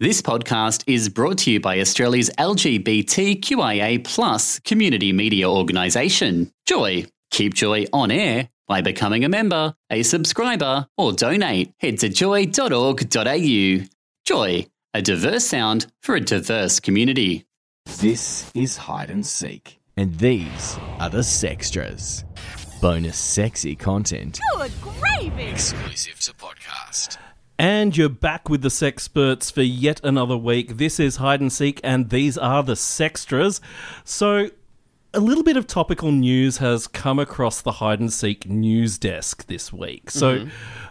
This podcast is brought to you by Australia's LGBTQIA plus community media organisation, Joy. Keep Joy on air by becoming a member, a subscriber, or donate. Head to joy.org.au. Joy, a diverse sound for a diverse community. This is Hide and Seek. And these are the Sextras. Bonus sexy content Good gravy! exclusive to podcast. And you're back with the Sexperts for yet another week. This is Hide and Seek, and these are the Sextras. So, a little bit of topical news has come across the Hide and Seek news desk this week. So,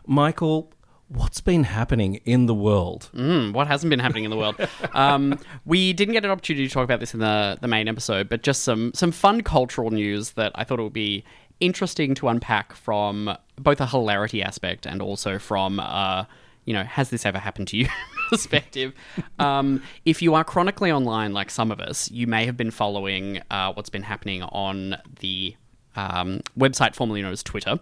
Michael, what's been happening in the world? Mm, what hasn't been happening in the world? Um, we didn't get an opportunity to talk about this in the, the main episode, but just some some fun cultural news that I thought it would be interesting to unpack from both a hilarity aspect and also from uh, you know, has this ever happened to you perspective. Um, if you are chronically online like some of us, you may have been following uh, what's been happening on the um, website formerly known as Twitter,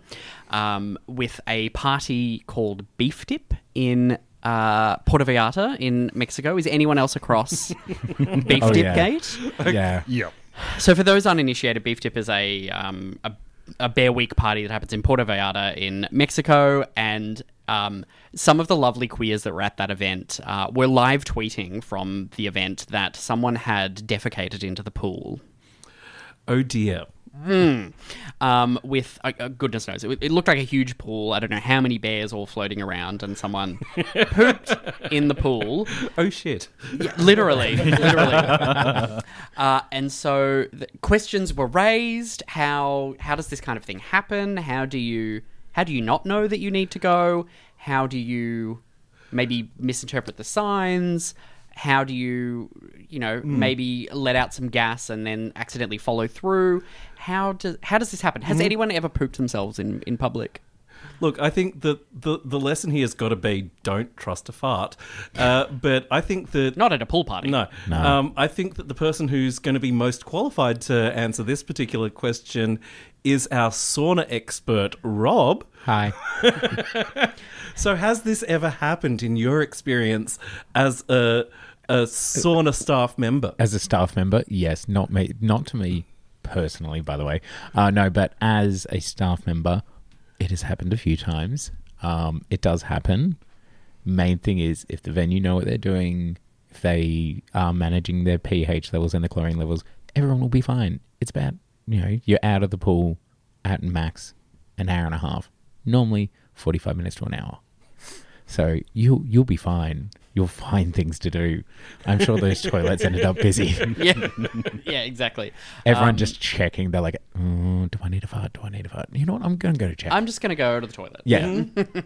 um, with a party called Beef Dip in uh, Puerto Vallarta in Mexico. Is anyone else across Beef Oh, Dip yeah. Gate? Yeah. Yep. So, for those uninitiated, Beef Dip is a um, a, a Bear Week party that happens in Puerto Vallarta in Mexico, and um, some of the lovely queers that were at that event uh, were live tweeting from the event that someone had defecated into the pool. Oh dear. Um, with uh, uh, goodness knows, it, it looked like a huge pool. I don't know how many bears all floating around, and someone pooped in the pool. Oh shit. Yeah, literally, literally. Uh, and so the questions were raised. How how does this kind of thing happen? How do you how do you not know that you need to go? How do you maybe misinterpret the signs? How do you you know maybe let out some gas and then accidentally follow through? How does how does this happen? Has anyone ever pooped themselves in in public? Look, I think that the, the lesson here has got to be don't trust a fart. Uh, but I think that. Not at a pool party. No. Um, I think that the person who's going to be most qualified to answer this particular question is our sauna expert, Rob. Hi. So, has this ever happened in your experience as a, a sauna staff member? As a staff member, yes, not me, not to me personally, by the way. Uh, no, but as a staff member, it has happened a few times. Um, it does happen. Main thing is if the venue know what they're doing, if they are managing their pH levels and the chlorine levels, everyone will be fine. It's about you know you're out of the pool at max an hour and a half. Normally forty five minutes to an hour. So you'll you'll be fine. You'll find things to do. I'm sure those toilets ended up busy. Yeah, yeah, exactly. Everyone Um, just checking. They're like, oh, "Do I need a fart? Do I need a fart?" You know what? I'm gonna go to check. I'm just going to go to the toilet. yeah,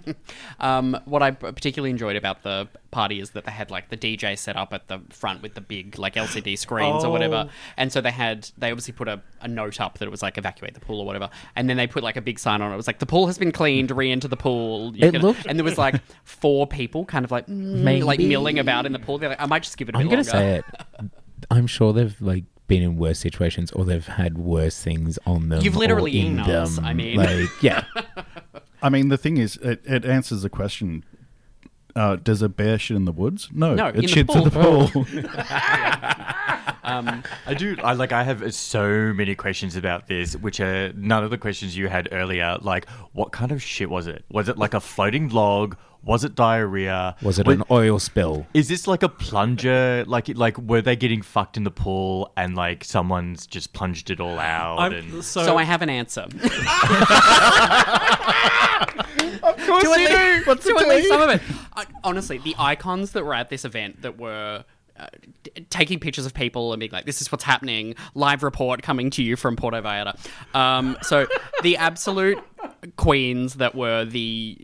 Um, what I particularly enjoyed about the party is that they had like the DJ set up at the front with the big like LCD screens or whatever, Oh. and so they had they obviously put a, a note up that it was like evacuate the pool or whatever, and then they put like a big sign on it. It was like the pool has been cleaned, re-enter the pool. You It looked- and there was like four people kind of like mm, like milling about in the pool. They're like, I might just give it a I'm bit gonna longer. say it. I'm sure they've like been in worse situations or they've had worse things on them. You've literally or in eaten us, them. I mean. like, yeah. I mean, the thing is, it, it answers the question. Uh, does a bear shit in the woods? No, No, it in the shits pool. in the pool. Um, I do. I like. I have so many questions about this, which are none of the questions you had earlier. Like, what kind of shit was it? Was it like a floating log? Was it diarrhea? Was it Wa- an oil spill? Is this like a plunger? Like, like were they getting fucked in the pool and like someone's just plunged it all out? I'm, and so, so I have an answer. of course to at you least, do. What's to at least some of it. Honestly, the icons that were at this event that were uh, t- taking pictures of people and being like, "This is what's happening." Live report coming to you from Puerto Vallarta. Um, so the absolute queens that were the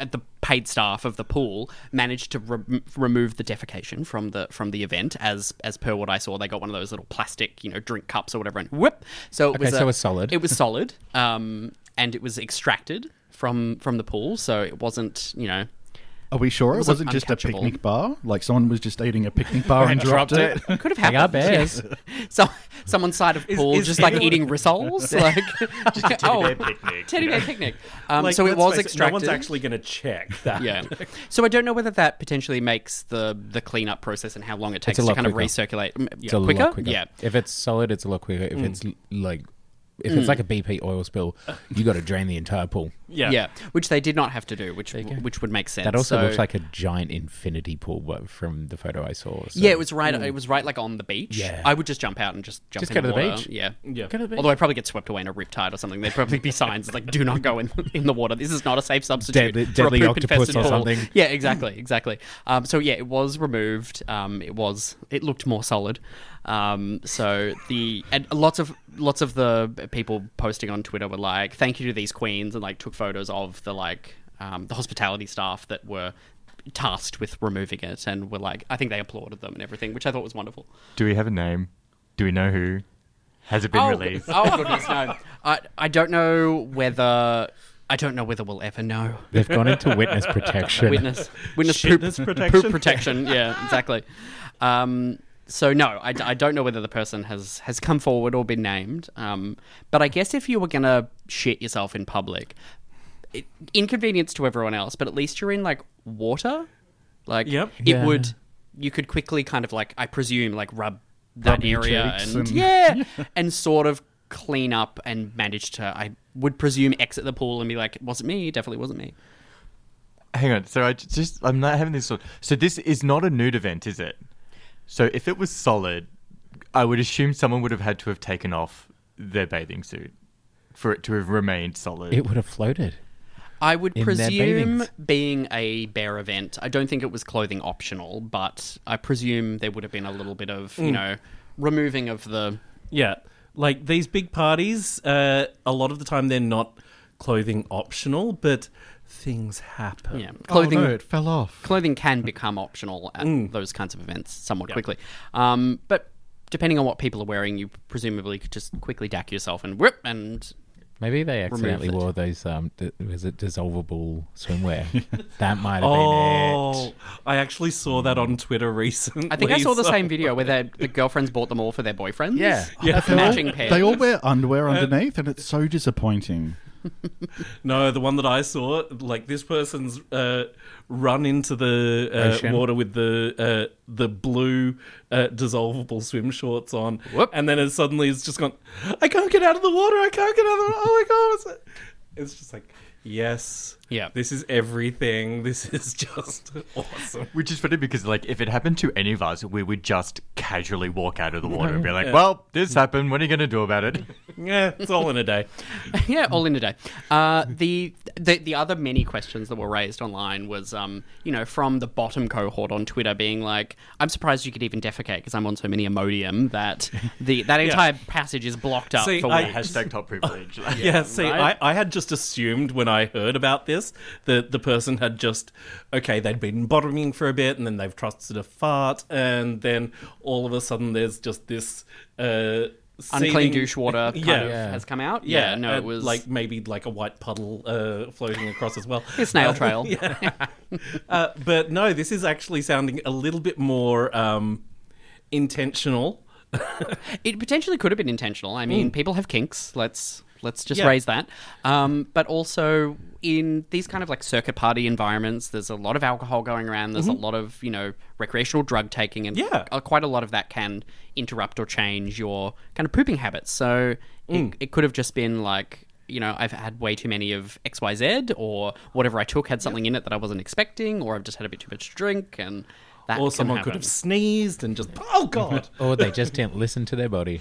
uh, the paid staff of the pool managed to re- remove the defecation from the from the event as as per what I saw they got one of those little plastic you know drink cups or whatever and whip so it Okay, was so a- it was solid. it was solid um and it was extracted from from the pool so it wasn't you know Are we sure it wasn't wasn't just a picnic bar? Like someone was just eating a picnic bar and dropped it? Could have They happened. are bears. So, someone's side of pool is just like eating rissoles, like just a teddy bear picnic, Teddy bear picnic. Um, Like, so it was face extracted. No one's actually going to check that. yeah. So I don't know whether that potentially makes the the cleanup process and how long it takes to lot kind of recirculate mm, It's a quicker. lot quicker. Yeah. If it's solid, it's a lot quicker. If it's like, if it's like a BP oil spill, you got to drain the entire pool. Yeah. Yeah. which they did not have to do, which which would make sense. That also So- looks like a giant infinity pool but from the photo I saw. so- yeah, it was right. It was right like on the beach. Yeah. I would just jump out and just jump Just in go to the water. beach. Yeah, Yeah. Go to the beach. Although I'd probably get swept away in a riptide or something. There'd probably be signs like "Do not go in in the water. This is not a safe substitute Deadly- for a deadly poop-infested octopus or pool." something. Yeah, exactly, exactly. Um, so yeah, it was removed. Um, it was. It looked more solid. Um, so the and lots of lots of the people posting on Twitter were like, "Thank you to these queens," and like took photos of the like um, the hospitality staff that were tasked with removing it, and were like, I think they applauded them and everything, which I thought was wonderful. Do we have a name? Do we know who? Has it been oh, released? Oh goodness, no. I I don't know whether I don't know whether we'll ever know. They've gone into witness protection. Witness, witness poop, protection? poop protection. Yeah, exactly. Um, so no, I, I don't know whether the person has has come forward or been named. Um, but I guess if you were gonna shit yourself in public, it, inconvenience to everyone else, but at least you're in like water. Like Yep. it Yeah. would. You could quickly kind of like I presume like rub that Rub area and, and- yeah, and sort of clean up and manage to. I would presume exit the pool and be like, it wasn't me. Definitely wasn't me. Hang on. So I just I'm not having this. thought. So this is not a nude event, is it? So if it was solid, I would assume someone would have had to have taken off their bathing suit for it to have remained solid. It would have floated. I would in their presume, bathings. being a bear event, I don't think it was clothing optional, but I presume there would have been a little bit of, you know, removing of the. Yeah. Like these big parties, uh, a lot of the time they're not clothing optional, but things happen. Yeah, clothing. Oh, no, it fell off. Clothing can become optional at Mm. those kinds of events somewhat quickly. Um, but depending on what people are wearing, you presumably could just quickly dack yourself and whip and. Maybe they accidentally it. wore those. Um, d- was it dissolvable swimwear? that might have been Oh, it. I actually saw that on Twitter recently. I think I saw the so- same video where their- the girlfriends bought them all for their boyfriends. Yeah. Yeah. The matching pairs. They all wear underwear underneath, and it's so disappointing. No, the one that I saw, like this person's uh, run into the uh, water with the uh, the blue uh, dissolvable swim shorts on, Whoop. and then it suddenly it's just gone. I can't get out of the water. I can't get out of the. Oh my god! It's, it's just like yes, Yeah. This is everything. This is just awesome. Which is funny because, like, if it happened to any of us, we would just casually walk out of the water and be like, Yeah. "Well, this happened. What are you going to do about it?" Yeah, it's all in a day. yeah, all in a day. Uh, the, the the other many questions that were raised online was, um, you know, from the bottom cohort on Twitter being like, "I'm surprised you could even defecate because I'm on so many Imodium that the that entire passage is blocked up See, for I- weeks." Hashtag top privilege. Yeah, see, right? I, I had just assumed when I heard about this that the person had just, okay, they'd been bottoming for a bit and then they've trusted a fart, and then all of a sudden there's just this. Uh, Unclean douche water kind Yeah. of Yeah. has come out. Yeah, Yeah, no, uh, it was like maybe like a white puddle uh, floating across as well. a snail trail. Uh, but no, this is actually sounding a little bit more um, intentional. It potentially could have been intentional. I mean, people have kinks. Let's let's just Yeah. raise that. Um, but also in these kind of like circuit party environments, there's a lot of alcohol going around. There's a lot of you know recreational drug taking, and Yeah. quite a lot of that can interrupt or change your kind of pooping habits. So it, it could have just been like. You know, I've had way too many of X, Y, Z, or whatever I took had something in it that I wasn't expecting, or I've just had a bit too much to drink, and that Or can someone could have sneezed and just, oh god. Or they just didn't listen to their body.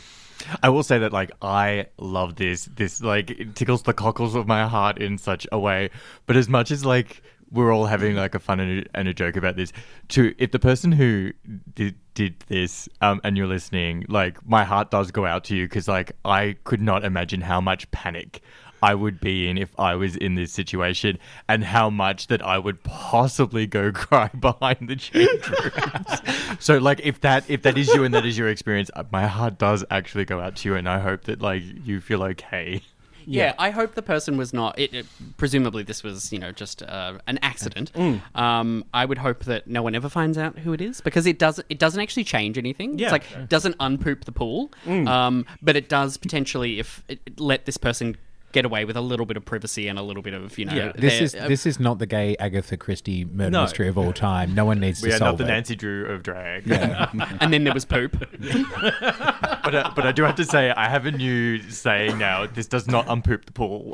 I will say that like I love this. This like it tickles the cockles of my heart in such a way. But as much as like we're all having like a fun and a, and a joke about this, to if the person who did did this um, and you're listening, like my heart does go out to you because like I could not imagine how much panic. I would be in if I was in this situation, and how much that I would possibly go cry behind the change rooms. so, like, if that if that is you and that is your experience, uh, my heart does actually go out to you, and I hope that like you feel okay. Yeah, I hope the person was not. It, it- presumably, this was you know just uh, an accident. Mm. Um, I would hope that no one ever finds out who it is because it doesn't. It doesn't actually change anything. Yeah. It's like doesn't unpoop the pool, Mm. um, but it does potentially if it, it let this person get away with a little bit of privacy and a little bit of you know. Yeah. This is uh, this is not the gay Agatha Christie murder No. mystery of all time. No one needs We to are not the it. Nancy Drew of drag. and then there was poop. but, uh, but I do have to say, I have a new saying now. This does not unpoop the pool.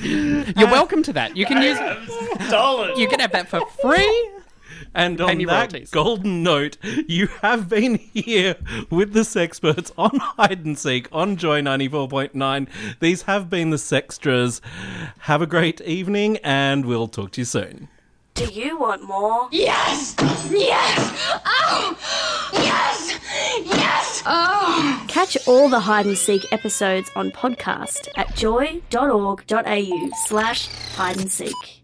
You're welcome to that. You can use. Dollars. You can have that for free. And on that royalties. golden note, you have been here with the Sexperts on Hide and Seek on Joy 94.9. These have been the Sextras. Have a great evening, and we'll talk to you soon. Do you want more? Yes! Yes! Oh! Yes! Yes! Oh! Catch all the hide and seek episodes on podcast at joy.org.au slash hide and seek.